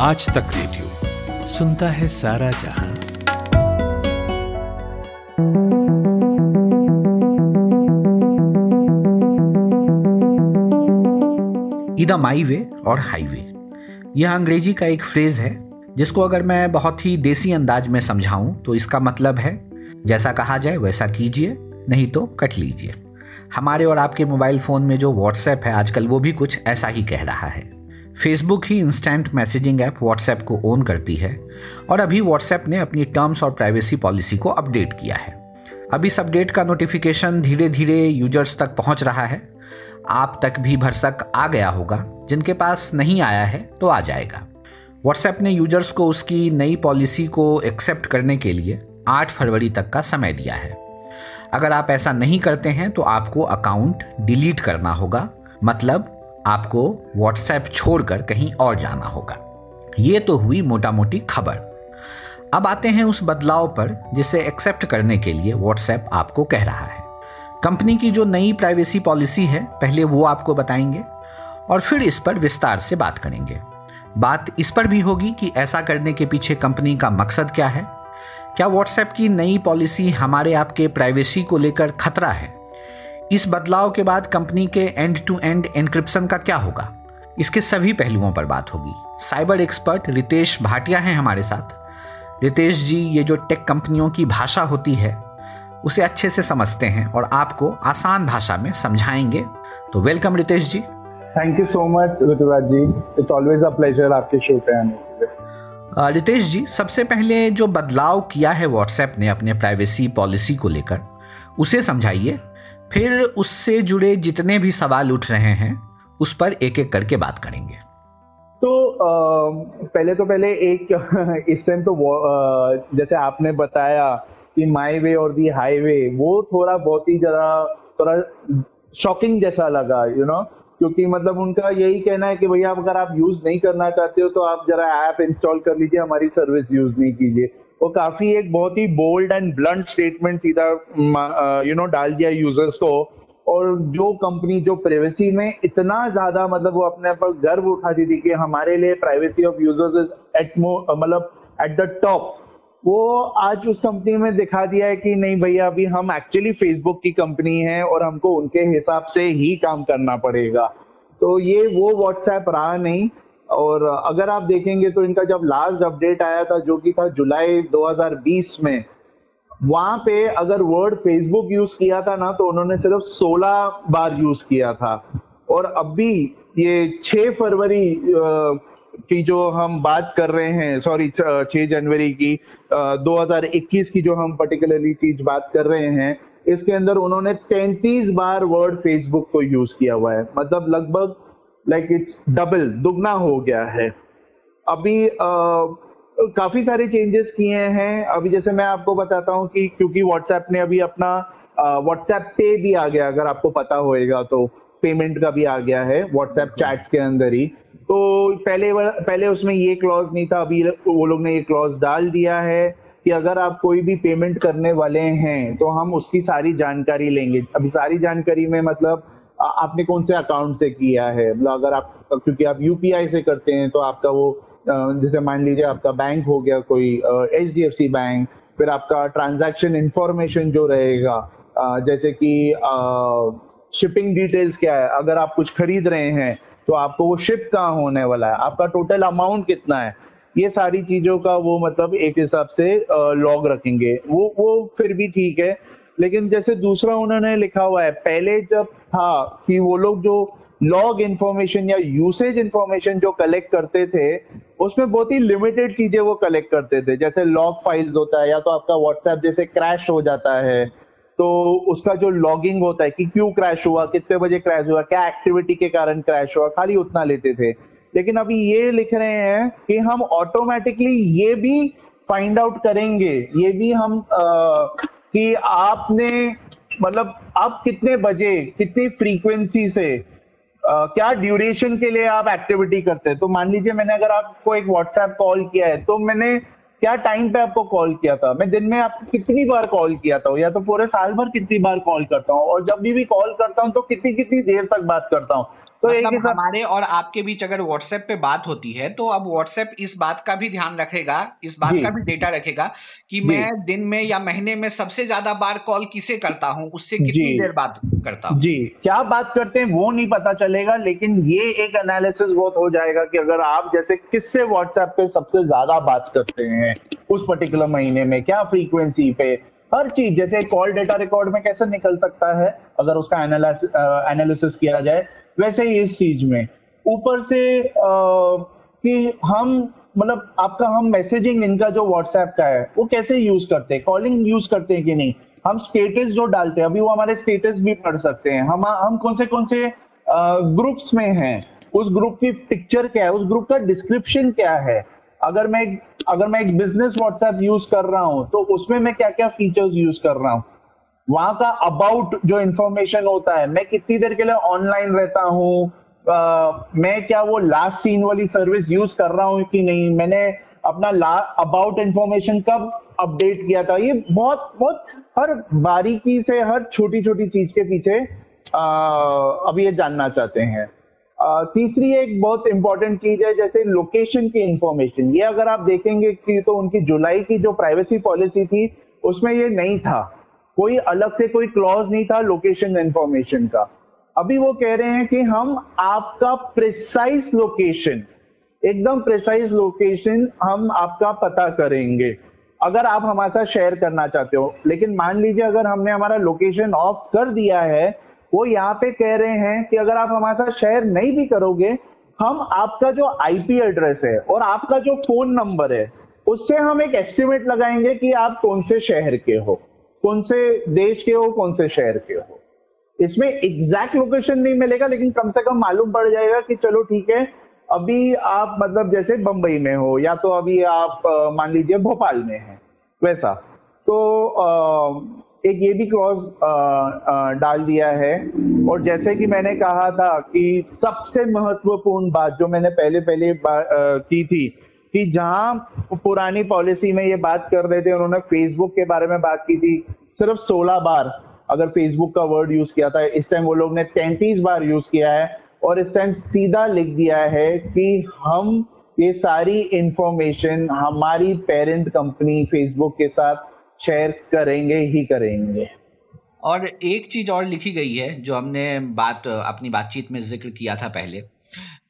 आज तक रेडियो सुनता है सारा जहाँ। माई वे और हाईवे। यह अंग्रेज़ी का एक फ्रेज है, जिसको अगर मैं बहुत ही देसी अंदाज में समझाऊं तो इसका मतलब है, जैसा कहा जाए वैसा कीजिए, नहीं तो कट लीजिए। हमारे और आपके मोबाइल फ़ोन में जो व्हाट्सएप है, आजकल वो भी कुछ ऐसा ही कह रहा है। फेसबुक ही इंस्टेंट मैसेजिंग ऐप व्हाट्सएप को ओन करती है और अभी व्हाट्सएप ने अपनी टर्म्स और प्राइवेसी पॉलिसी को अपडेट किया है। अब इस अपडेट का नोटिफिकेशन धीरे धीरे यूज़र्स तक पहुँच रहा है। आप तक भी भरसक आ गया होगा। जिनके पास नहीं आया है तो आ जाएगा। व्हाट्सएप ने यूज़र्स को उसकी नई पॉलिसी को एक्सेप्ट करने के लिए 8 फरवरी तक का समय दिया है। अगर आप ऐसा नहीं करते हैं तो आपको अकाउंट डिलीट करना होगा। मतलब आपको व्हाट्सएप छोड़कर कहीं और जाना होगा। ये तो हुई मोटा मोटी खबर। अब आते हैं उस बदलाव पर जिसे एक्सेप्ट करने के लिए व्हाट्सएप आपको कह रहा है। कंपनी की जो नई प्राइवेसी पॉलिसी है, पहले वो आपको बताएँगे और फिर इस पर विस्तार से बात करेंगे। बात इस पर भी होगी कि ऐसा करने के पीछे कंपनी का मकसद क्या है? क्या व्हाट्सएप की नई पॉलिसी हमारे आपके प्राइवेसी को लेकर खतरा है? इस बदलाव के बाद कंपनी के एंड टू एंड एनक्रिप्शन का क्या होगा? इसके सभी पहलुओं पर बात होगी। साइबर एक्सपर्ट रितेश भाटिया हैं हमारे साथ। रितेश जी ये जो टेक कंपनियों की भाषा होती है उसे अच्छे से समझते हैं और आपको आसान भाषा में समझाएँगे। तो welcome Ritesh ji. Thank you so much Rituraj ji. It's always a pleasure आपके शो पे आने रितेश जी सबसे पहले जो बदलाव किया है व्हाट्सएप ने अपने प्राइवेसी पॉलिसी को लेकर उसे समझाइए। फिर उससे जुड़े जितने भी सवाल उठ रहे हैं उस पर एक एक करके बात करेंगे तो आ, पहले तो पहले एक इस टाइम तो आ, जैसे आपने बताया कि माई वे और दी हाईवे वो थोड़ा बहुत ही ज़्यादा थोड़ा शॉकिंग जैसा लगा यू you नो know? क्योंकि मतलब उनका यही कहना है कि भैया अगर आप यूज़ नहीं करना चाहते हो तो आप जरा ऐप इंस्टॉल कर लीजिए हमारी सर्विस यूज़ नहीं कीजिए वो काफ़ी एक बहुत ही बोल्ड एंड ब्लंट स्टेटमेंट सीधा यू नो डाल दिया यूज़र्स को। और जो कंपनी जो प्राइवेसी में इतना ज़्यादा मतलब वो अपने पर गर्व उठाती थी कि हमारे लिए privacy of users is at मतलब एट द टॉप वो आज उस कंपनी में दिखा दिया है कि नहीं भैया, अभी हम एक्चुअली फेसबुक की कंपनी है और हमको उनके हिसाब से ही काम करना पड़ेगा। तो ये वो व्हाट्सएप रहा नहीं। और अगर आप देखेंगे तो इनका जब लास्ट अपडेट आया था, जो कि था जुलाई 2020 में, वहाँ पे अगर वर्ड फेसबुक यूज़ किया था ना तो उन्होंने सिर्फ़ 16 बार यूज़ किया था। और अभी ये 6 फरवरी की जो हम बात कर रहे हैं सॉरी 6 जनवरी की 2021 की जो हम पर्टिकुलरली चीज़ बात कर रहे हैं, इसके अंदर उन्होंने 33 बार वर्ड फेसबुक को यूज़ किया हुआ है। मतलब लगभग लाइक इट्स डबल दुगना हो गया है। अभी uh, काफ़ी सारे चेंजेस किए हैं। अभी जैसे मैं आपको बताता हूँ कि क्योंकि व्हाट्सएप ने अभी अपना व्हाट्सएप पे भी आ गया अगर आपको पता होएगा तो। पेमेंट का भी आ गया है व्हाट्सएप चैट्स के अंदर ही। तो पहले पहले उसमें ये क्लॉज नहीं था अभी वो लोग ने ये क्लॉज डाल दिया है कि अगर आप कोई भी पेमेंट करने वाले हैं तो हम उसकी सारी जानकारी लेंगे। अभी सारी जानकारी में मतलब आपने कौन से अकाउंट से किया है? मतलब अगर आप, क्योंकि आप यूपीआई से करते हैं तो आपका वो जैसे मान लीजिए आपका बैंक हो गया, कोई H D F C bank फिर आपका ट्रांजैक्शन इंफॉर्मेशन जो रहेगा जैसे कि शिपिंग डिटेल्स क्या है? अगर आप कुछ खरीद रहे हैं तो आपको वो शिप कहाँ होने वाला है? आपका टोटल अमाउंट कितना है? ये सारी चीज़ों का वो मतलब एक हिसाब से लॉग रखेंगे। वो वो फिर भी ठीक है लेकिन जैसे दूसरा उन्होंने लिखा हुआ है, पहले जब था कि वो लोग जो लॉग इंफॉर्मेशन या यूसेज इंफॉर्मेशन जो कलेक्ट करते थे, उसमें बहुत ही लिमिटेड चीज़ें वो कलेक्ट करते थे। जैसे लॉग फाइल्स होता है या तो आपका व्हाट्सएप जैसे क्रैश हो जाता है तो उसका जो लॉगिंग होता है कि क्यों क्रैश हुआ, कितने बजे क्रैश हुआ, क्या एक्टिविटी के कारण क्रैश हुआ, खाली उतना लेते थे। लेकिन अभी ये लिख रहे हैं कि हम ऑटोमेटिकली ये भी फाइंड आउट करेंगे, ये भी हम कि आपने मतलब आप कितने बजे कितनी फ्रीक्वेंसी से आ, क्या ड्यूरेशन के लिए आप एक्टिविटी करते हैं? तो मान लीजिए मैंने अगर आपको एक व्हाट्सएप कॉल किया है तो मैंने क्या टाइम पे आपको कॉल किया था? मैं दिन में आपको कितनी बार कॉल किया था? या तो पूरे साल भर कितनी बार कॉल करता हूँ? और जब भी भी कॉल करता हूँ तो कितनी कितनी देर तक बात करता हूँ? तो मतलब हमारे और आपके बीच अगर व्हाट्सएप पे बात होती है तो अब व्हाट्सएप इस बात का भी ध्यान रखेगा इस बात का भी डेटा रखेगा कि मैं दिन में या महीने में सबसे ज़्यादा बार कॉल किसे करता हूँ उससे कितनी देर बात करता हूँ? जी क्या बात करते हैं वो नहीं पता चलेगा लेकिन ये एक एनालिसिस बहुत हो जाएगा कि अगर आप जैसे किससे व्हाट्सएप पे सबसे ज़्यादा बात करते हैं उस पर्टिकुलर महीने में क्या फ्रीक्वेंसी पे? हर चीज़ जैसे कॉल डेटा रिकॉर्ड में कैसे निकल सकता है? अगर उसका एनालिसिस किया जाए वैसे ही इस चीज़ में। ऊपर से कि हम मतलब आपका हम मैसेजिंग इनका जो व्हाट्सएप का है, वो कैसे यूज़ करते हैं? कॉलिंग यूज़ करते हैं कि नहीं? हम स्टेटस जो डालते हैं, अभी वो हमारे स्टेटस भी पढ़ सकते हैं। हम हम कौन से कौन से ग्रुप्स में हैं? उस ग्रुप की पिक्चर क्या है? उस ग्रुप का डिस्क्रिप्शन क्या है? अगर मैं अगर मैं एक बिज़नेस व्हाट्सएप यूज़ कर रहा हूँ तो उसमें मैं क्या क्या फीचर्स यूज़ कर रहा हूँ? वहाँ का अबाउट जो इंफॉर्मेशन होता है, मैं कितनी देर के लिए ऑनलाइन रहता हूँ मैं क्या वो लास्ट सीन वाली सर्विस यूज़ कर रहा हूँ कि नहीं? मैंने अपना अबाउट इंफॉर्मेशन कब अपडेट किया था? ये बहुत बहुत हर बारीकी से, हर छोटी छोटी चीज़ के पीछे अभी ये जानना चाहते हैं। तीसरी एक बहुत इंपॉर्टेंट चीज़ है, जैसे लोकेशन की इंफॉर्मेशन ये अगर आप देखेंगे कि तो उनकी जुलाई की जो प्राइवेसी पॉलिसी थी, उसमें ये नहीं था। कोई अलग से कोई क्लॉज नहीं था लोकेशन इंफॉर्मेशन का। अभी वो कह रहे हैं कि हम आपका प्रिसाइज लोकेशन एकदम प्रिसाइज लोकेशन हम आपका पता करेंगे। अगर आप हमारे साथ शेयर करना चाहते हो, लेकिन मान लीजिए अगर हमने हमारा लोकेशन ऑफ़ कर दिया है, वो यहाँ पे कह रहे हैं कि अगर आप हमारे साथ शेयर नहीं भी करोगे, हम आपका जो आईपी एड्रेस है और आपका जो फ़ोन नंबर है, उससे हम एक एस्टिमेट लगाएँगे कि आप कौन से शहर के हो। कौन से देश के हो कौन से शहर के हो। इसमें एग्जैक्ट लोकेशन नहीं मिलेगा लेकिन कम से कम मालूम पड़ जाएगा कि चलो ठीक है अभी आप मतलब जैसे बंबई में हो या तो अभी आप मान लीजिए भोपाल में हैं वैसा। तो आ, एक ये भी क्लॉज डाल दिया है और जैसे कि मैंने कहा था कि सबसे महत्वपूर्ण बात जो मैंने पहले पहले की थी कि जहाँ पुरानी पॉलिसी में ये बात कर रहे थे, उन्होंने फेसबुक के बारे में बात की थी, सिर्फ़ 16 बार अगर फेसबुक का वर्ड यूज़ किया था, इस टाइम वो लोग ने तैंतीस बार यूज़ किया है, और इस टाइम सीधा लिख दिया है कि हम ये सारी इंफॉर्मेशन हमारी पेरेंट कंपनी फेसबुक के साथ शेयर करेंगे ही करेंगे। और एक चीज़ और लिखी गई है, जो हमने बात, अपनी बातचीत में ज़िक्र किया था पहले।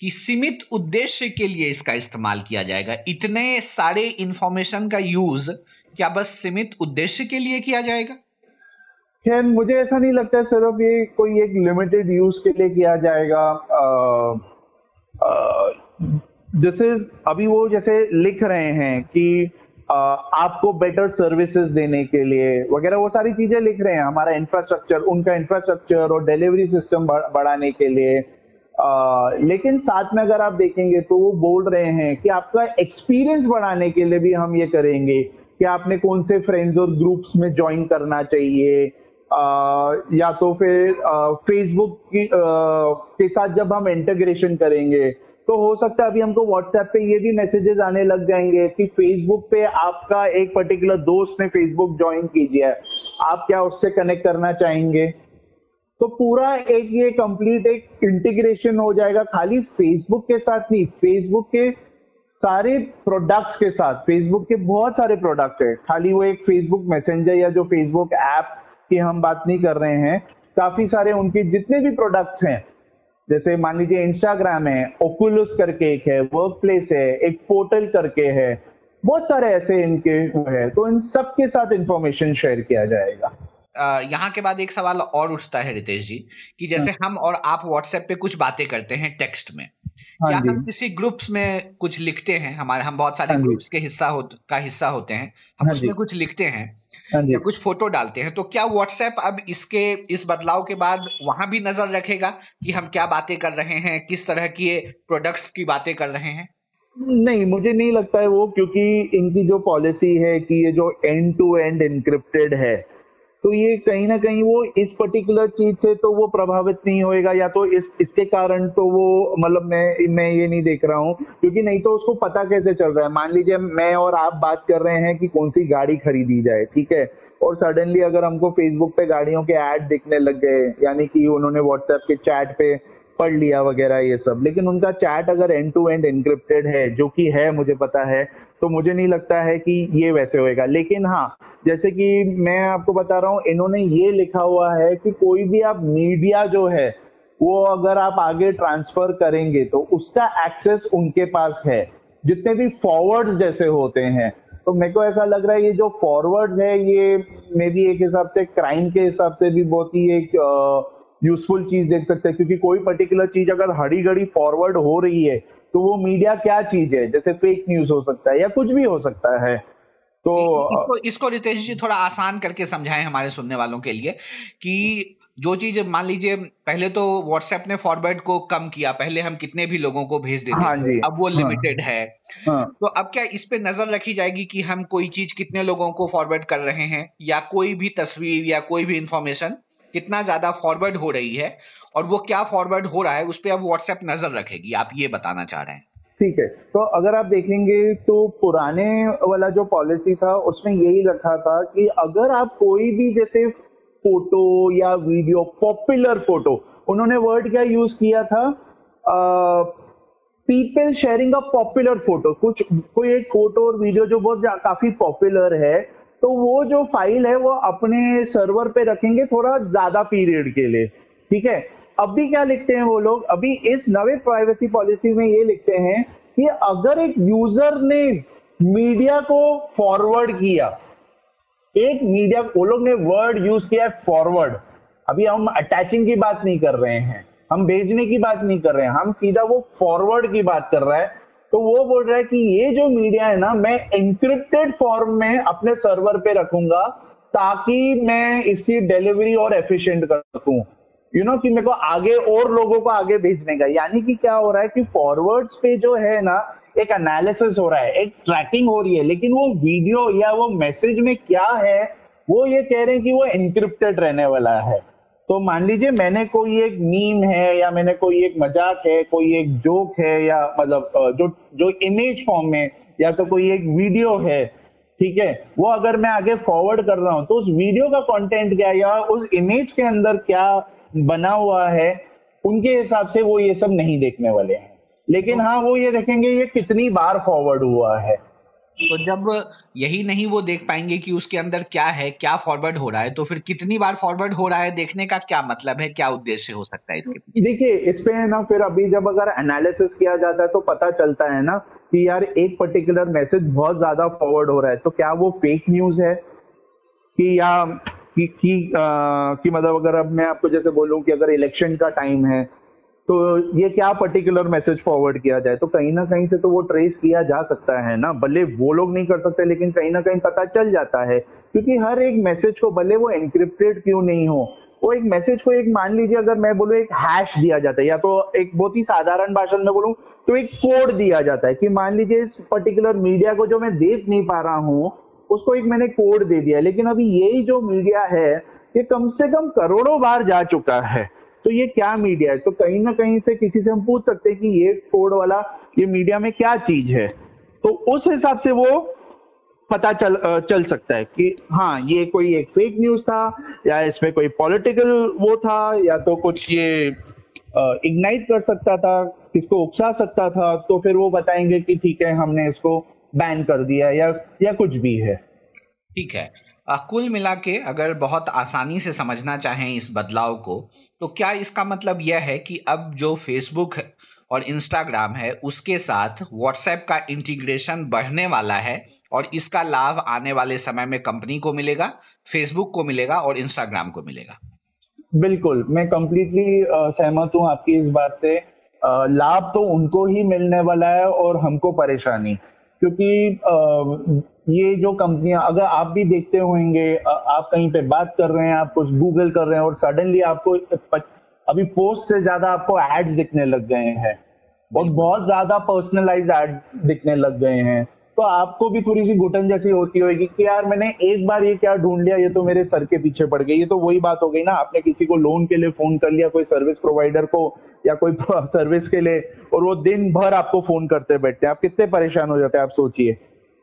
कि सीमित उद्देश्य के लिए इसका इस्तेमाल किया जाएगा। इतने सारे इंफॉर्मेशन का यूज़ क्या बस सीमित उद्देश्य के लिए किया जाएगा? खैर मुझे ऐसा नहीं लगता सिर्फ़ ये कोई एक लिमिटेड यूज़ के लिए किया जाएगा। जैसे अभी वो जैसे लिख रहे हैं कि आ, आपको बेटर सर्विसेज़ देने के लिए वगैरह वो सारी चीज़ें लिख रहे हैं। हमारा इंफ्रास्ट्रक्चर उनका इंफ्रास्ट्रक्चर और डिलीवरी सिस्टम बढ़ाने के लिए। लेकिन साथ में अगर आप देखेंगे तो वो बोल रहे हैं कि आपका एक्सपीरियंस बढ़ाने के लिए भी हम ये करेंगे कि आपने कौन से फ्रेंड्स और ग्रुप्स में ज्वाइन करना चाहिए। आ, या तो फिर फेसबुक की आ, के साथ जब हम इंटीग्रेशन करेंगे तो हो सकता है अभी हमको व्हाट्सएप पे ये भी मैसेजेस आने लग जाएँगे कि फेसबुक पे आपका एक पर्टिकुलर दोस्त ने फेसबुक ज्वाइन कीजिए आप क्या उससे कनेक्ट करना चाहेंगे? तो पूरा एक ये कंप्लीट एक इंटीग्रेशन हो जाएगा खाली फेसबुक के साथ नहीं फेसबुक के सारे प्रोडक्ट्स के साथ फेसबुक के बहुत सारे प्रोडक्ट्स है। खाली वो एक फेसबुक मैसेंजर या जो फेसबुक ऐप की हम बात नहीं कर रहे हैं, काफ़ी सारे उनके जितने भी प्रोडक्ट्स हैं, जैसे मान लीजिए इंस्टाग्राम है ओकुलस करके एक है वर्क प्लेस है, एक पोर्टल करके है, बहुत सारे ऐसे इनके है। तो इन सब के साथ इंफॉर्मेशन शेयर किया जाएगा। यहाँ के बाद एक सवाल और उठता है रितेश जी कि जैसे हाँ। हम और आप व्हाट्सएप पे कुछ बातें करते हैं टेक्स्ट में हाँ या हम किसी ग्रुप्स में कुछ लिखते हैं हमारे हम बहुत सारे हाँ ग्रुप्स के हिस्सा हो का हिस्सा होते हैं हम हाँ उसमें कुछ लिखते हैं हाँ कुछ फ़ोटो डालते हैं तो क्या व्हाट्सएप अब इसके इस बदलाव के बाद वहाँ भी नज़र रखेगा कि हम क्या बातें कर रहे हैं किस तरह की प्रोडक्ट्स की बातें कर रहे हैं? नहीं मुझे नहीं लगता है वो क्योंकि इनकी जो पॉलिसी है कि ये जो एंड टू एंड इनक्रिप्टेड है तो ये कहीं ना कहीं वो इस पर्टिकुलर चीज़ से तो वो प्रभावित नहीं होएगा, या तो इस, इसके कारण तो वो मतलब मैं मैं ये नहीं देख रहा हूँ, क्योंकि नहीं तो उसको पता कैसे चल रहा है। मान लीजिए मैं और आप बात कर रहे हैं कि कौन सी गाड़ी खरीदी जाए, ठीक है? और सडनली अगर हमको फेसबुक पे गाड़ियों के ऐड दिखने लग गए, यानी कि उन्होंने व्हाट्सएप के चैट पे पढ़ लिया वगैरह ये सब, लेकिन उनका चैट अगर एंड टू एंड एनक्रिप्टेड है, जो कि है, मुझे पता है तो मुझे नहीं लगता है कि ये वैसे होएगा। लेकिन हाँ जैसे कि मैं आपको बता रहा हूँ, इन्होंने ये लिखा हुआ है कि कोई भी आप मीडिया जो है, वो अगर आप आगे ट्रांसफ़र करेंगे तो उसका एक्सेस उनके पास है। जितने भी फॉरवर्ड जैसे होते हैं तो मेरे को ऐसा लग रहा है ये जो फॉरवर्ड है, ये मे बी एक हिसाब से क्राइम के हिसाब से भी बहुत ही एक यूजफुल चीज़ देख सकते हैं। क्योंकि कोई पर्टिकुलर चीज़ अगर हड़ी घड़ी फॉरवर्ड हो रही है तो वो मीडिया क्या चीज़ है? जैसे फेक न्यूज़ हो सकता है या कुछ भी हो सकता है। तो इसको, इसको रितेश जी थोड़ा आसान करके समझाएँ हमारे सुनने वालों के लिए कि जो चीज़ मान लीजिए पहले तो व्हाट्सएप ने फॉरवर्ड को कम किया पहले हम कितने भी लोगों को भेज देते हाँ जी, अब वो लिमिटेड हाँ, है। हाँ, तो अब क्या इस पे नज़र रखी जाएगी कि हम कोई चीज़ कितने लोगों को फॉरवर्ड कर रहे हैं या कोई भी तस्वीर या कोई भी इंफॉर्मेशन कितना ज़्यादा फॉरवर्ड हो रही है और वो क्या फॉरवर्ड हो रहा है, उस पर अब व्हाट्सएप नज़र रखेगी। आप ये बताना चाह रहे हैं। ठीक है। तो अगर आप देखेंगे तो पुराने वाला जो पॉलिसी था, उसमें यही रखा था कि अगर आप कोई भी जैसे फ़ोटो या वीडियो पॉपुलर फ़ोटो उन्होंने वर्ड क्या यूज़ किया था? People sharing a popular photo कुछ, कोई एक फ़ोटो और वीडियो जो बहुत काफ़ी पॉपुलर है तो वो जो फ़ाइल है, वो अपने सर्वर पे रखेंगे थोड़ा ज़्यादा पीरियड के लिए। ठीक है? अभी क्या लिखते हैं वो लोग? अभी इस नवे प्राइवेसी पॉलिसी में ये लिखते हैं कि अगर एक यूज़र ने मीडिया को फॉरवर्ड किया, एक मीडिया वो लोग ने वर्ड यूज़ किया है फॉरवर्ड अभी हम अटैचिंग की बात नहीं कर रहे हैं, हम भेजने की बात नहीं कर रहे हैं, हम सीधा वो फॉरवर्ड की बात कर रहा है। तो वो बोल रहा है कि ये जो मीडिया है ना, मैं इंक्रिप्टेड फॉर्म में अपने सर्वर पे रखूँगा ताकि मैं इसकी डिलीवरी और एफिशिएंट कर सकूँ। यू नो कि मेरे को आगे और लोगों को आगे भेजने का। यानी कि क्या हो रहा है कि फॉरवर्ड्स पे जो है ना, एक एनालिसिस हो रहा है, एक ट्रैकिंग हो रही है, लेकिन वो वीडियो या वो मैसेज में क्या है, वो ये कह रहे हैं कि वो एनक्रिप्टेड रहने वाला है। तो मान लीजिए मैंने कोई एक मीम है या मैंने कोई एक मज़ाक है कोई एक जोक है या मतलब जो जो इमेज फॉर्म में या तो कोई एक वीडियो है ठीक है? वो अगर मैं आगे फॉरवर्ड कर रहा हूँ तो उस वीडियो का कंटेंट क्या या उस इमेज के अंदर क्या बना हुआ है उनके हिसाब से वो ये सब नहीं देखने वाले हैं। लेकिन हाँ। वो ये देखेंगे ये कितनी बार फॉरवर्ड हुआ है। तो जब यही नहीं वो देख पाएँगे कि उसके अंदर क्या है क्या फॉरवर्ड हो रहा है तो फिर कितनी बार फॉरवर्ड हो रहा है देखने का क्या मतलब है क्या उद्देश्य हो सकता है इसके पीछे? देखिए इस पे ना फिर अभी जब अगर एनालिसिस किया जाता है तो पता चलता है ना कि यार एक पर्टिकुलर मैसेज बहुत ज़्यादा फॉरवर्ड हो रहा है तो क्या वो फेक न्यूज़ है? कि या कि कि, आ, कि मतलब अगर अब मैं आपको जैसे बोलूँ कि अगर इलेक्शन का टाइम है तो ये क्या पर्टिकुलर मैसेज फॉरवर्ड किया जाए? तो कहीं ना कहीं से तो वो ट्रेस किया जा सकता है ना। भले वो लोग नहीं कर सकते, लेकिन कहीं ना कहीं पता चल जाता है। क्योंकि हर एक मैसेज को, भले वो एनक्रिप्टेड क्यों नहीं हो, वो एक मैसेज को एक मान लीजिए, अगर मैं बोलूँ, एक हैश दिया जाता है, या तो एक बहुत ही साधारण भाषण में बोलूँ तो एक कोड दिया जाता है कि मान लीजिए इस पर्टिकुलर मीडिया को जो मैं देख नहीं पा रहा हूँ, उसको एक मैंने कोड दे दिया लेकिन अभी यही जो मीडिया है, ये कम से कम करोड़ों बार जा चुका है। तो ये क्या मीडिया है? तो कहीं ना कहीं से किसी से हम पूछ सकते हैं कि ये कोड वाला, ये मीडिया में क्या चीज़ है? तो उस हिसाब से वो पता चल चल सकता है कि हाँ ये कोई एक फेक न्यूज़ था, या इसमें कोई पॉलिटिकल वो था, या तो कुछ ये इग्नाइट कर सकता था, किसको उकसा सकता था तो फिर वो बताएँगे कि ठीक है, हमने इसको बैन कर दिया या या कुछ भी है। ठीक है। कुल मिला के अगर बहुत आसानी से समझना चाहें इस बदलाव को तो क्या इसका मतलब यह है कि अब जो फेसबुक और इंस्टाग्राम है, उसके साथ व्हाट्सएप का इंटीग्रेशन बढ़ने वाला है और इसका लाभ आने वाले समय में कंपनी को मिलेगा फेसबुक को मिलेगा और इंस्टाग्राम को मिलेगा? बिल्कुल, मैं कंप्लीटली सहमत हूँ आपकी इस बात से। लाभ तो उनको ही मिलने वाला है और हमको परेशानी। क्योंकि ये जो कंपनियाँ अगर आप भी देखते होंगे आप कहीं पे बात कर रहे हैं आप कुछ गूगल कर रहे हैं और सडनली आपको अभी पोस्ट से ज़्यादा आपको एड्स दिखने लग गए हैं। और बहुत ज़्यादा पर्सनलाइज एड दिखने लग गए हैं। तो आपको भी थोड़ी सी घुटन जैसी होती होगी कि यार मैंने एक बार ये क्या ढूंढ लिया, ये तो मेरे सर के पीछे पड़ गई, ये तो वही बात हो गई ना। आपने किसी को लोन के लिए फ़ोन कर लिया, कोई सर्विस प्रोवाइडर को या कोई सर्विस के लिए, और वो दिन भर आपको फ़ोन करते बैठते हैं। आप कितने परेशान हो जाते हैं, आप सोचिए।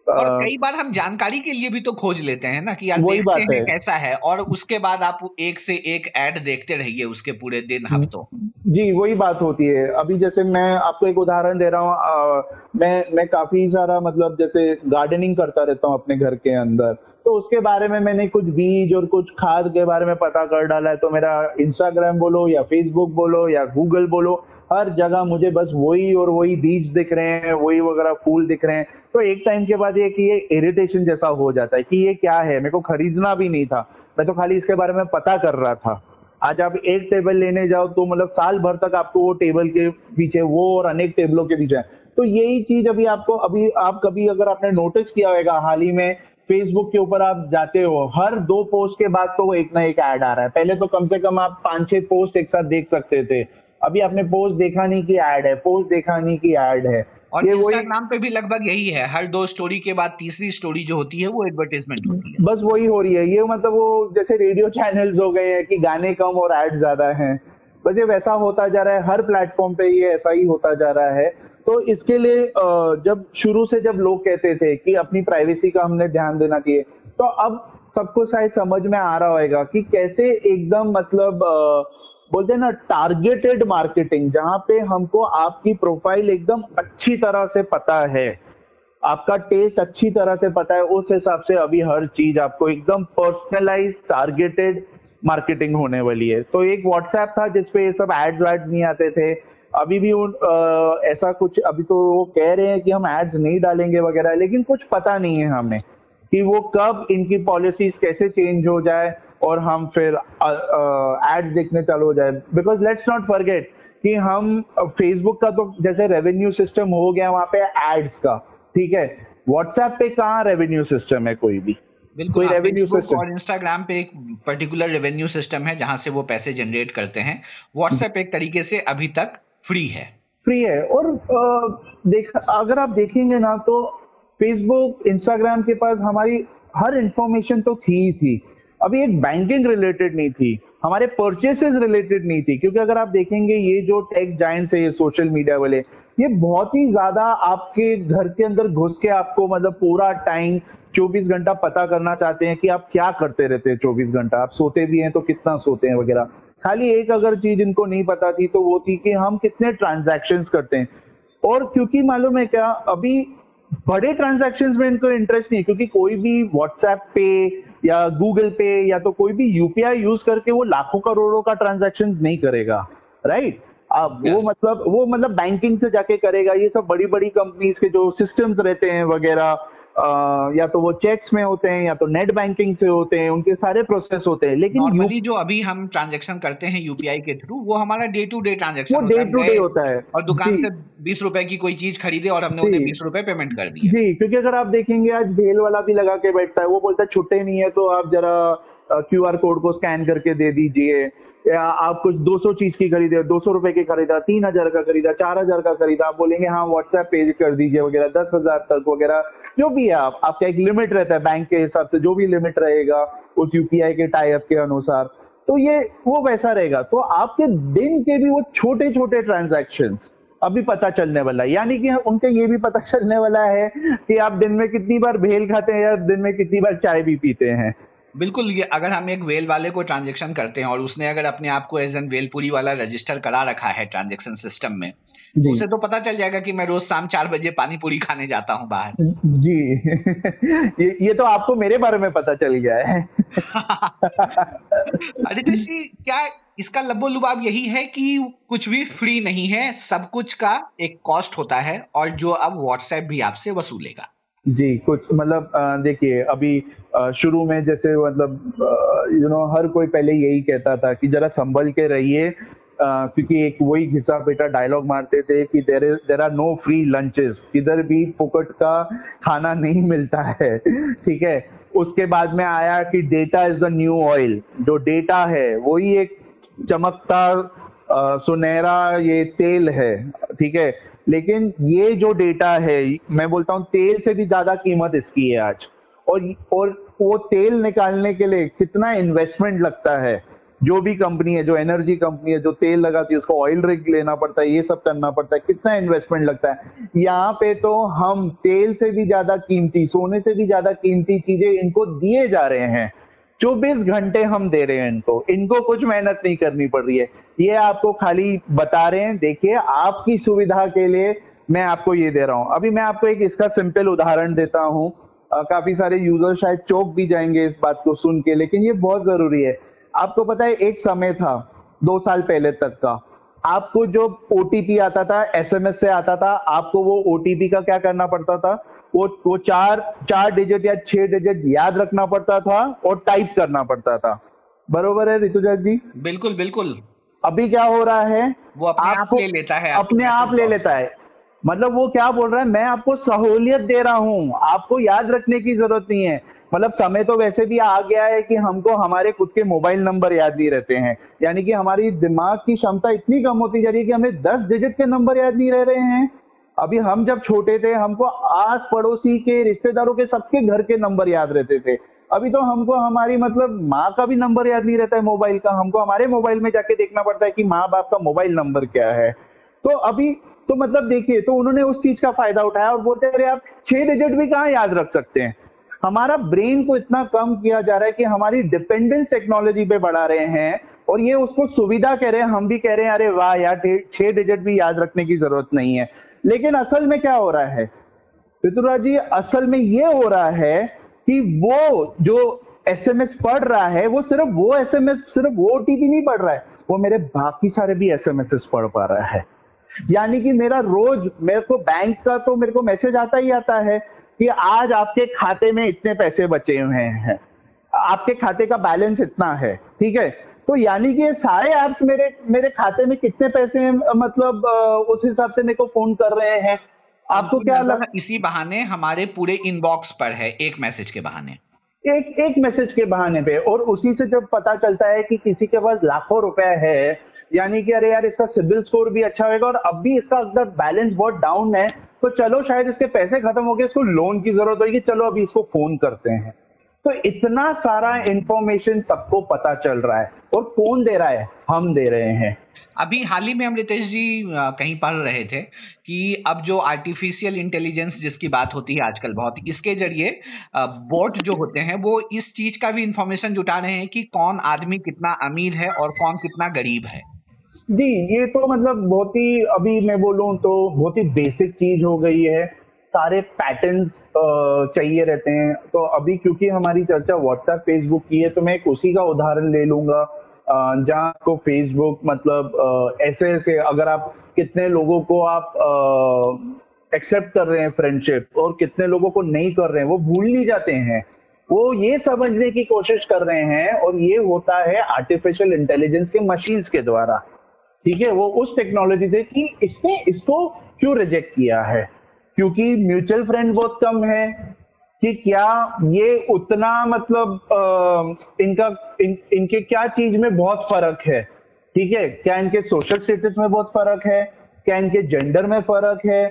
और कई बार हम जानकारी के लिए भी तो खोज लेते हैं ना कि यार वही देखते हैं है। कैसा है और उसके बाद आप एक से एक ऐड देखते रहिए उसके पूरे दिन हफ्तों जी वही बात होती है। अभी जैसे मैं आपको एक उदाहरण दे रहा हूँ मैं मैं काफ़ी सारा मतलब जैसे गार्डनिंग करता रहता हूँ अपने घर के अंदर। तो उसके बारे में मैंने कुछ बीज और कुछ खाद के बारे में पता कर डाला है तो मेरा इंस्टाग्राम बोलो या फेसबुक बोलो या गूगल बोलो हर जगह मुझे बस वही और वही बीज दिख रहे हैं, वही वगैरह फूल दिख रहे हैं। तो एक टाइम के बाद ये कि ये इरिटेशन जैसा हो जाता है कि ये क्या है? मेरे को खरीदना भी नहीं था। मैं तो खाली इसके बारे में पता कर रहा था। आज आप एक टेबल लेने जाओ तो मतलब साल भर तक आपको वो टेबल के पीछे, वो और अनेक टेबलों के पीछे। तो यही चीज़ अभी आपको, अभी आप कभी अगर आपने नोटिस किया होगा, हाल ही में फेसबुक के ऊपर आप जाते हो, हर दो पोस्ट के बाद तो एक ना एक ऐड आ रहा है। पहले तो कम से कम आप पाँच छह पोस्ट एक साथ देख सकते थे। अभी आपने पोस्ट देखा नहीं कि ऐड है पोस्ट देखा नहीं कि ऐड है। और इंस्टाग्राम पे भी लगभग यही है। हर दो स्टोरी के बाद तीसरी स्टोरी जो होती है वो एडवर्टीजमेंट होती है। बस वही हो रही है। ये मतलब वो जैसे रेडियो चैनल्स हो गए हैं कि गाने कम और एड ज़्यादा हैं। बस ये वैसा होता जा रहा है। हर प्लेटफॉर्म पे ये ऐसा ही होता जा रहा है। तो इसके लिए जब शुरू से जब लोग कहते थे कि अपनी प्राइवेसी का हमने ध्यान देना चाहिए तो अब सबको शायद समझ में आ रहा होगा कि कैसे एकदम मतलब बोलते हैं ना टारगेटेड मार्केटिंग जहाँ पे हमको आपकी प्रोफ़ाइल एकदम अच्छी तरह से पता है। आपका टेस्ट अच्छी तरह से पता है उस हिसाब से अभी हर चीज़ आपको एकदम पर्सनलाइज टारगेटेड मार्केटिंग होने वाली है। तो एक व्हाट्सएप था जिसपे ये सब एड्स वैड्स नहीं आते थे। अभी भी उन आ, ऐसा कुछ अभी तो वो कह रहे हैं कि हम एड्स नहीं डालेंगे वगैरह लेकिन कुछ पता नहीं है हमें कि वो कब इनकी पॉलिसीज़ कैसे चेंज हो जाए। और हम फिर एड्स देखने चालू हो जाए। बिकॉज़ लेट्स नॉट फॉरगेट कि हम फेसबुक का तो जैसे रेवेन्यू सिस्टम हो गया वहाँ पे एड्स का ठीक है? व्हाट्सएप पे कहाँ रेवेन्यू सिस्टम है कोई भी? बिल्कुल रेवेन्यू सिस्टम और इंस्टाग्राम पे एक पर्टिकुलर रेवेन्यू सिस्टम है जहाँ से वो पैसे जनरेट करते हैं। व्हाट्सएप एक तरीके से अभी तक फ्री है। फ्री है। और देख अगर आप देखेंगे ना तो फेसबुक इंस्टाग्राम के पास हमारी हर इंफॉर्मेशन तो थी ही थी। अभी एक बैंकिंग रिलेटेड नहीं थी, हमारे परचेसेस रिलेटेड नहीं थी, क्योंकि अगर आप देखेंगे ये जो टेक जाइंट्स है, ये सोशल मीडिया वाले, ये बहुत ही ज़्यादा आपके घर के अंदर घुस के आपको मतलब पूरा टाइम 24 घंटा पता करना चाहते हैं कि आप क्या करते रहते हैं 24 घंटा। आप सोते भी हैं तो कितना सोते हैं वगैरह। खाली एक अगर चीज़ इनको नहीं पता थी तो वो थी कि हम कितने ट्रांजेक्शन करते हैं। और क्योंकि मालूम है क्या, अभी बड़े ट्रांजेक्शन में इनको इंटरेस्ट नहीं है क्योंकि कोई भी व्हाट्सएप पे या गूगल पे या तो कोई भी यूपीआई यूज़ करके वो लाखों करोड़ों का ट्रांजेक्शन नहीं करेगा राइट अब yes. वो मतलब वो मतलब बैंकिंग से जाके करेगा ये सब बड़ी बड़ी कंपनीज़ के जो सिस्टम्स रहते हैं वगैरह या तो वो चेक्स में होते हैं या तो नेट बैंकिंग से होते हैं उनके सारे प्रोसेस होते हैं लेकिन नॉर्मली जो अभी हम ट्रांजेक्शन करते हैं यूपीआई के थ्रू वो हमारा day to day transaction day to day होता है। और दुकान से बीस रुपए की कोई चीज़ खरीदे और हमने उन्हें बीस रुपए पेमेंट कर दी जी क्योंकि अगर आप देखेंगे आज भेल वाला भी लगा के बैठता है वो बोलता है छुट्टे नहीं है तो आप जरा क्यू आर कोड को स्कैन करके दे दीजिए। आप कुछ 200 चीज़ की खरीदे 200 रुपए की खरीदा, तीन हज़ार का खरीदा, चार हज़ार का खरीदा, आप बोलेंगे हाँ व्हाट्सएप पे कर दीजिए, वगैरह, दस हज़ार तक वगैरह, जो भी है आप, आपका एक लिमिट रहता है बैंक के हिसाब से, जो भी लिमिट रहेगा उस यूपीआई के टाइप के अनुसार। तो ये, वो वैसा रहेगा। तो आपके दिन के भी वो छोटे छोटे ट्रांजेक्शन अभी पता चलने वाला है। यानी कि उनके ये भी पता चलने वाला है कि आप दिन में कितनी बार भेल खाते हैं या दिन में कितनी बार चाय भी पीते हैं। बिल्कुल ये अगर हम एक वेल वाले को ट्रांजेक्शन करते हैं और उसने अगर अपने आप को एज एन वेलपुरी वाला रजिस्टर करा रखा है ट्रांजेक्शन सिस्टम में तो उसे तो पता चल जाएगा कि मैं रोज शाम चार बजे पानी पूरी खाने जाता हूँ बाहर। जी। ये ये तो आपको मेरे बारे में पता चल गया है। अरितेश जी क्या इसका लब्बो लुबाब यही है कि कुछ भी फ्री नहीं है सब कुछ का एक कॉस्ट होता है और जो अब व्हाट्सएप भी आपसे वसूलेगा। जी, कुछ मतलब देखिए, अभी शुरू में जैसे मतलब यू नो हर कोई पहले यही कहता था कि जरा संभल के रहिए क्योंकि एक वही घिसा बेटा डायलॉग मारते थे कि there there are no free lunches किधर भी फुकट का खाना नहीं मिलता है, ठीक है? उसके बाद में आया कि data is the new oil जो डेटा है, वही एक चमकता सुनहरा ये तेल है, ठीक है? लेकिन ये जो डेटा है, मैं बोलता हूँ, तेल से भी ज़्यादा कीमत इसकी है आज। और और वो तेल निकालने के लिए कितना इन्वेस्टमेंट लगता है? जो भी कंपनी है, जो एनर्जी कंपनी है, जो तेल लगाती है, उसको ऑयल रिग लेना पड़ता है, ये सब करना पड़ता है, कितना इन्वेस्टमेंट लगता है? यहाँ पे तो हम तेल से भी ज़्यादा कीमती, सोने से भी ज़्यादा कीमती चीज़ें इनको दिए जा रहे हैं। 24 घंटे हम दे रहे हैं इनको। इनको कुछ मेहनत नहीं करनी पड़ रही है। ये आपको खाली बता रहे हैं, देखिए, आपकी सुविधा के लिए मैं आपको ये दे रहा हूँ। अभी मैं आपको एक इसका सिंपल उदाहरण देता हूँ। काफ़ी सारे यूज़र शायद चौक भी जाएँगे इस बात को सुन के, लेकिन ये बहुत ज़रूरी है। आपको पता है, एक समय था, दो साल पहले तक का। आपको जो ओटीपी आता था एसएमएस से आता था, आपको वो ओटीपी का क्या करना पड़ता था? वो वो चार चार डिजिट या छह डिजिट याद रखना पड़ता था और टाइप करना पड़ता था। बरोबर है ऋतुजा जी? बिल्कुल बिल्कुल। अभी क्या हो रहा है? वो अपने आप ले लेता है अपने आप ले लेता है। मतलब वो क्या बोल रहा है? मैं आपको सहूलियत दे रहा हूँ। आपको याद रखने की ज़रूरत नहीं है। मतलब समय तो वैसे भी आ गया है कि हमको हमारे खुद के मोबाइल नंबर याद नहीं रहते हैं। यानी कि हमारी दिमाग की क्षमता इतनी कम होती जा रही है कि हमें दस डिजिट के नंबर याद नहीं रह रहे हैं। अभी हम जब छोटे थे, हमको आस पड़ोसी के, रिश्तेदारों के, सबके घर के नंबर याद रहते थे। अभी तो हमको हमारी मतलब माँ का भी नंबर याद नहीं रहता है मोबाइल का। हमको हमारे मोबाइल में जाके देखना पड़ता है कि माँ बाप का मोबाइल नंबर क्या है। तो अभी तो मतलब देखिए तो उन्होंने उस चीज़ का फ़ायदा उठाया और बोलते अरे आप छह डिजिट भी कहाँ याद रख सकते हैं? हमारा ब्रेन को इतना कम किया जा रहा है कि हमारी डिपेंडेंस टेक्नोलॉजी पे बढ़ा रहे हैं। और ये उसको सुविधा कह रहे हैं, हम भी कह रहे हैं, अरे वाह यार छह डिजिट भी याद रखने की ज़रूरत नहीं है। लेकिन असल में क्या हो रहा है? ऋतुराज जी, असल में ये हो रहा है कि वो जो एसएमएस पढ़ रहा है, वो सिर्फ़ वो एसएमएस सिर्फ़ वो ओटीपी नहीं पढ़ रहा है, वो मेरे बाकी सारे भी एसएमएस पढ़ पा रहा है। यानी कि मेरा रोज, मेरे को बैंक का तो मेरे को मैसेज आता ही आता है कि आज आपके खाते में इतने पैसे बचे हुए हैं। आपके खाते का बैलेंस इतना है, ठीक है? तो यानी कि सारे ऐप्स मेरे मेरे खाते में कितने पैसे हैं? मतलब उस हिसाब से मेरे को फ़ोन कर रहे हैं। आपको क्या लगा इसी बहाने हमारे पूरे इनबॉक्स पर है एक मैसेज के बहाने। एक एक मैसेज के बहाने पे और उसी से जब पता चलता है कि किसी के पास लाखों रुपए है यानी कि अरे यार इसका सिबिल स्कोर भी अच्छा होगा और अब भी इसका अगर बैलेंस बहुत डाउन है तो चलो शायद इसके पैसे खत्म हो गए इसको लोन की ज़रूरत होगी चलो अभी इसको फ़ोन करते हैं। तो इतना सारा इंफॉर्मेशन सबको पता चल रहा है। और कौन दे रहा है? हम दे रहे हैं। अभी हाल ही में हम रितेश जी कहीं पढ़ रहे थे कि अब जो आर्टिफिशियल इंटेलिजेंस जिसकी बात होती है आजकल बहुत इसके ज़रिए बोट जो होते हैं वो इस चीज़ का भी इंफॉर्मेशन जुटा रहे हैं कि कौन आदमी कितना अमीर है और कौन कितना गरीब है। जी ये तो मतलब बहुत ही अभी मैं बोलूँ तो बहुत ही बेसिक चीज़ हो गई है। सारे पैटर्न्स चाहिए रहते हैं। तो अभी क्योंकि हमारी चर्चा व्हाट्सएप फेसबुक की है तो मैं एक उसी का उदाहरण ले लूँगा। जहाँ आपको फेसबुक मतलब ऐसे ऐसे अगर आप कितने लोगों को आप एक्सेप्ट कर रहे हैं फ्रेंडशिप और कितने लोगों को नहीं कर रहे हैं, वो भूल नहीं जाते हैं। वो ये समझने की कोशिश कर रहे हैं और ये होता है आर्टिफिशियल इंटेलिजेंस के मशीन्स के द्वारा। ठीक है? वो उस टेक्नोलॉजी से कि इसने इसको क्यों रिजेक्ट किया है? क्योंकि म्यूचुअल फ्रेंड बहुत कम है कि क्या ये उतना मतलब आ, इनका इन, इनके क्या चीज़ में बहुत फ़र्क है? ठीक है? क्या इनके सोशल स्टेटस में बहुत फ़र्क है? क्या इनके जेंडर में फ़र्क है?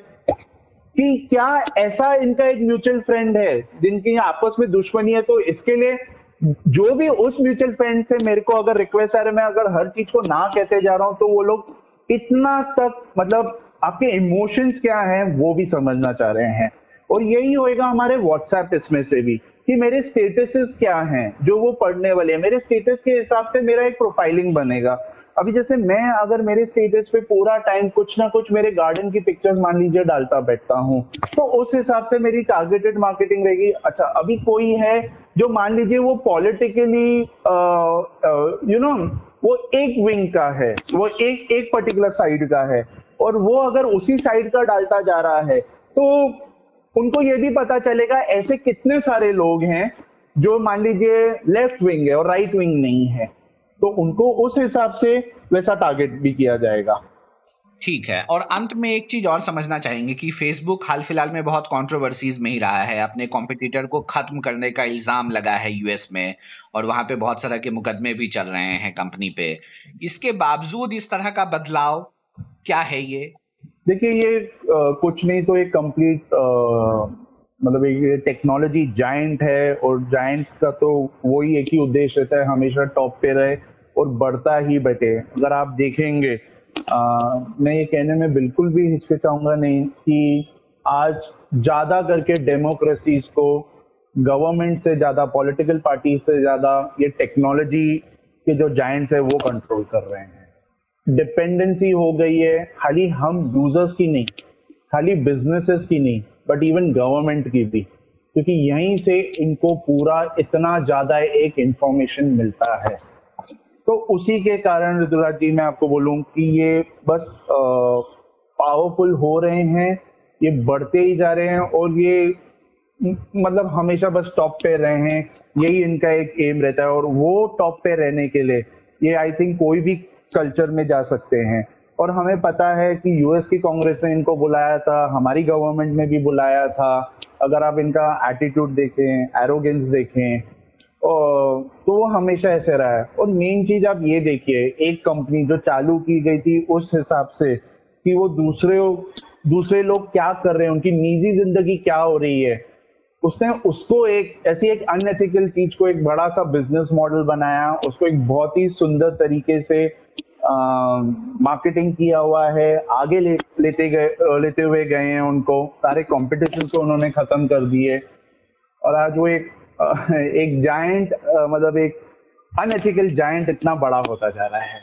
कि क्या ऐसा इनका एक म्यूचुअल फ्रेंड है जिनकी आपस में दुश्मनी है? तो इसके लिए जो भी उस म्यूचुअल फ्रेंड से मेरे को अगर रिक्वेस्ट आ रहा है मैं अगर हर चीज़ को ना कहते जा रहा हूँ तो वो लोग इतना तक मतलब आपके इमोशंस क्या हैं, वो भी समझना चाह रहे हैं। और यही होएगा हमारे व्हाट्सएप इसमें से भी कि मेरे स्टेटसेस क्या हैं, जो वो पढ़ने वाले हैं। मेरे स्टेटस के हिसाब से मेरा एक प्रोफाइलिंग बनेगा। अभी जैसे मैं अगर मेरे स्टेटस पे पूरा टाइम कुछ ना कुछ मेरे गार्डन की पिक्चर्स मान लीजिए डालता बैठता हूँ तो उस हिसाब से मेरी टारगेटेड मार्केटिंग रहेगी। अच्छा अभी कोई है जो मान लीजिए वो पॉलिटिकली यू नो वो एक विंग का है, वो एक एक पर्टिकुलर साइड का है। और वो अगर उसी साइड का डालता जा रहा है तो उनको ये भी पता चलेगा ऐसे कितने सारे लोग हैं जो मान लीजिए लेफ़्ट विंग है और राइट विंग नहीं है। तो उनको उस हिसाब से वैसा टारगेट भी किया जाएगा। ठीक है, और अंत में एक चीज़ और समझना चाहेंगे कि फेसबुक हाल फ़िलहाल में बहुत कंट्रोवर्सीज में ही रहा है। अपने कॉम्पिटिटर को खत्म करने का इल्ज़ाम लगा है यूएस में, और वहाँ पे बहुत सारा के मुकदमे भी चल रहे हैं कंपनी पे। इसके बावजूद इस तरह का बदलाव क्या है ये? देखिए ये आ, कुछ नहीं तो एक कंप्लीट मतलब एक टेक्नोलॉजी जायंट है और जायंट का तो वही एक ही उद्देश्य रहता है हमेशा टॉप पे रहे और बढ़ता ही बैठे अगर आप देखेंगे आ, मैं ये कहने में बिल्कुल भी हिचकिचाऊँगा नहीं कि आज ज़्यादा करके डेमोक्रेसीज को गवर्नमेंट से ज़्यादा पॉलिटिकल पार्टी से ज़्यादा ये टेक्नोलॉजी के जो जाइंट्स है वो कंट्रोल कर रहे हैं। डिपेंडेंसी हो गई है। खाली हम यूज़र्स की नहीं, खाली बिजनेसेस की नहीं बट इवन गवर्नमेंट की भी। क्योंकि यहीं से इनको पूरा इतना ज़्यादा एक इंफॉर्मेशन मिलता है। तो उसी के कारण ऋतुराज जी, मैं आपको बोलूँ कि ये बस पावरफुल हो रहे हैं, ये बढ़ते ही जा रहे हैं और ये मतलब हमेशा बस टॉप पे रहे हैं। यही इनका एक एम रहता है और वो टॉप पे रहने के लिए ये आई थिंक कोई भी कल्चर में जा सकते हैं। और हमें पता है कि यूएस की कांग्रेस ने इनको बुलाया था, हमारी गवर्नमेंट ने भी बुलाया था। अगर आप इनका एटीट्यूड देखें एरोगेंस देखें तो वो हमेशा ऐसे रहा है। और मेन चीज़ आप ये देखिए, एक कंपनी जो चालू की गई थी उस हिसाब से कि वो दूसरे दूसरे लोग क्या कर रहे हैं, उनकी निजी ज़िंदगी क्या हो रही है। उसने उसको एक ऐसी एक अनएथिकल चीज़ को एक बड़ा सा बिज़नेस मॉडल बनाया उसको एक बहुत ही सुंदर तरीके से मार्केटिंग किया हुआ है आगे ले, लेते गए लेते हुए गए हैं उनको सारे कंपटीशन को उन्होंने खत्म कर दिए। और आज वो एक एक जायंट मतलब एक अनएथिकल जायंट इतना बड़ा होता जा रहा है।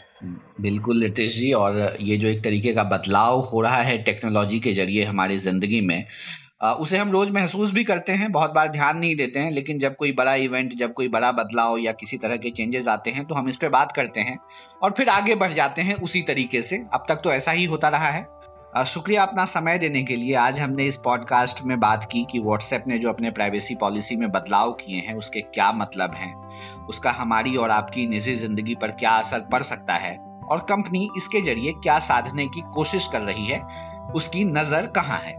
बिल्कुल रितेश जी और ये जो एक तरीके का बदलाव हो रहा है टेक्नोलॉजी के ज़रिए हमारी ज़िंदगी में उसे हम रोज़ महसूस भी करते हैं, बहुत बार ध्यान नहीं देते हैं, लेकिन जब कोई बड़ा इवेंट जब कोई बड़ा बदलाव या किसी तरह के चेंजेस आते हैं तो हम इस पर बात करते हैं और फिर आगे बढ़ जाते हैं उसी तरीके से। अब तक तो ऐसा ही होता रहा है। शुक्रिया अपना समय देने के लिए। आज हमने इस पॉडकास्ट में बात की कि व्हाट्सएप ने जो अपने प्राइवेसी पॉलिसी में बदलाव किए हैं, उसके क्या मतलब हैं, उसका हमारी और आपकी निजी ज़िंदगी पर क्या असर पड़ सकता है और कंपनी इसके ज़रिए क्या साधने की कोशिश कर रही है, उसकी नज़र कहाँ है।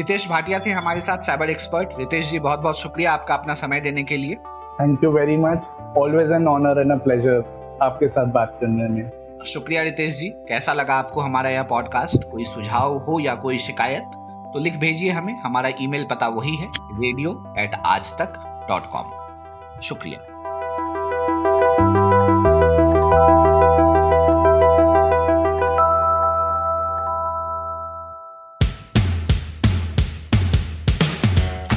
रितेश भाटिया थे हमारे साथ साइबर एक्सपर्ट रितेश जी बहुत बहुत शुक्रिया आपका अपना समय देने के लिए। Thank you very much always an honour and a pleasure आपके साथ बात करने में। शुक्रिया रितेश जी कैसा लगा आपको हमारा यह पॉडकास्ट कोई सुझाव हो या कोई शिकायत तो लिख भेजिए हमें। हमारा ईमेल पता वही है रेडियो एट आज तक डॉट कॉम शुक्रिया।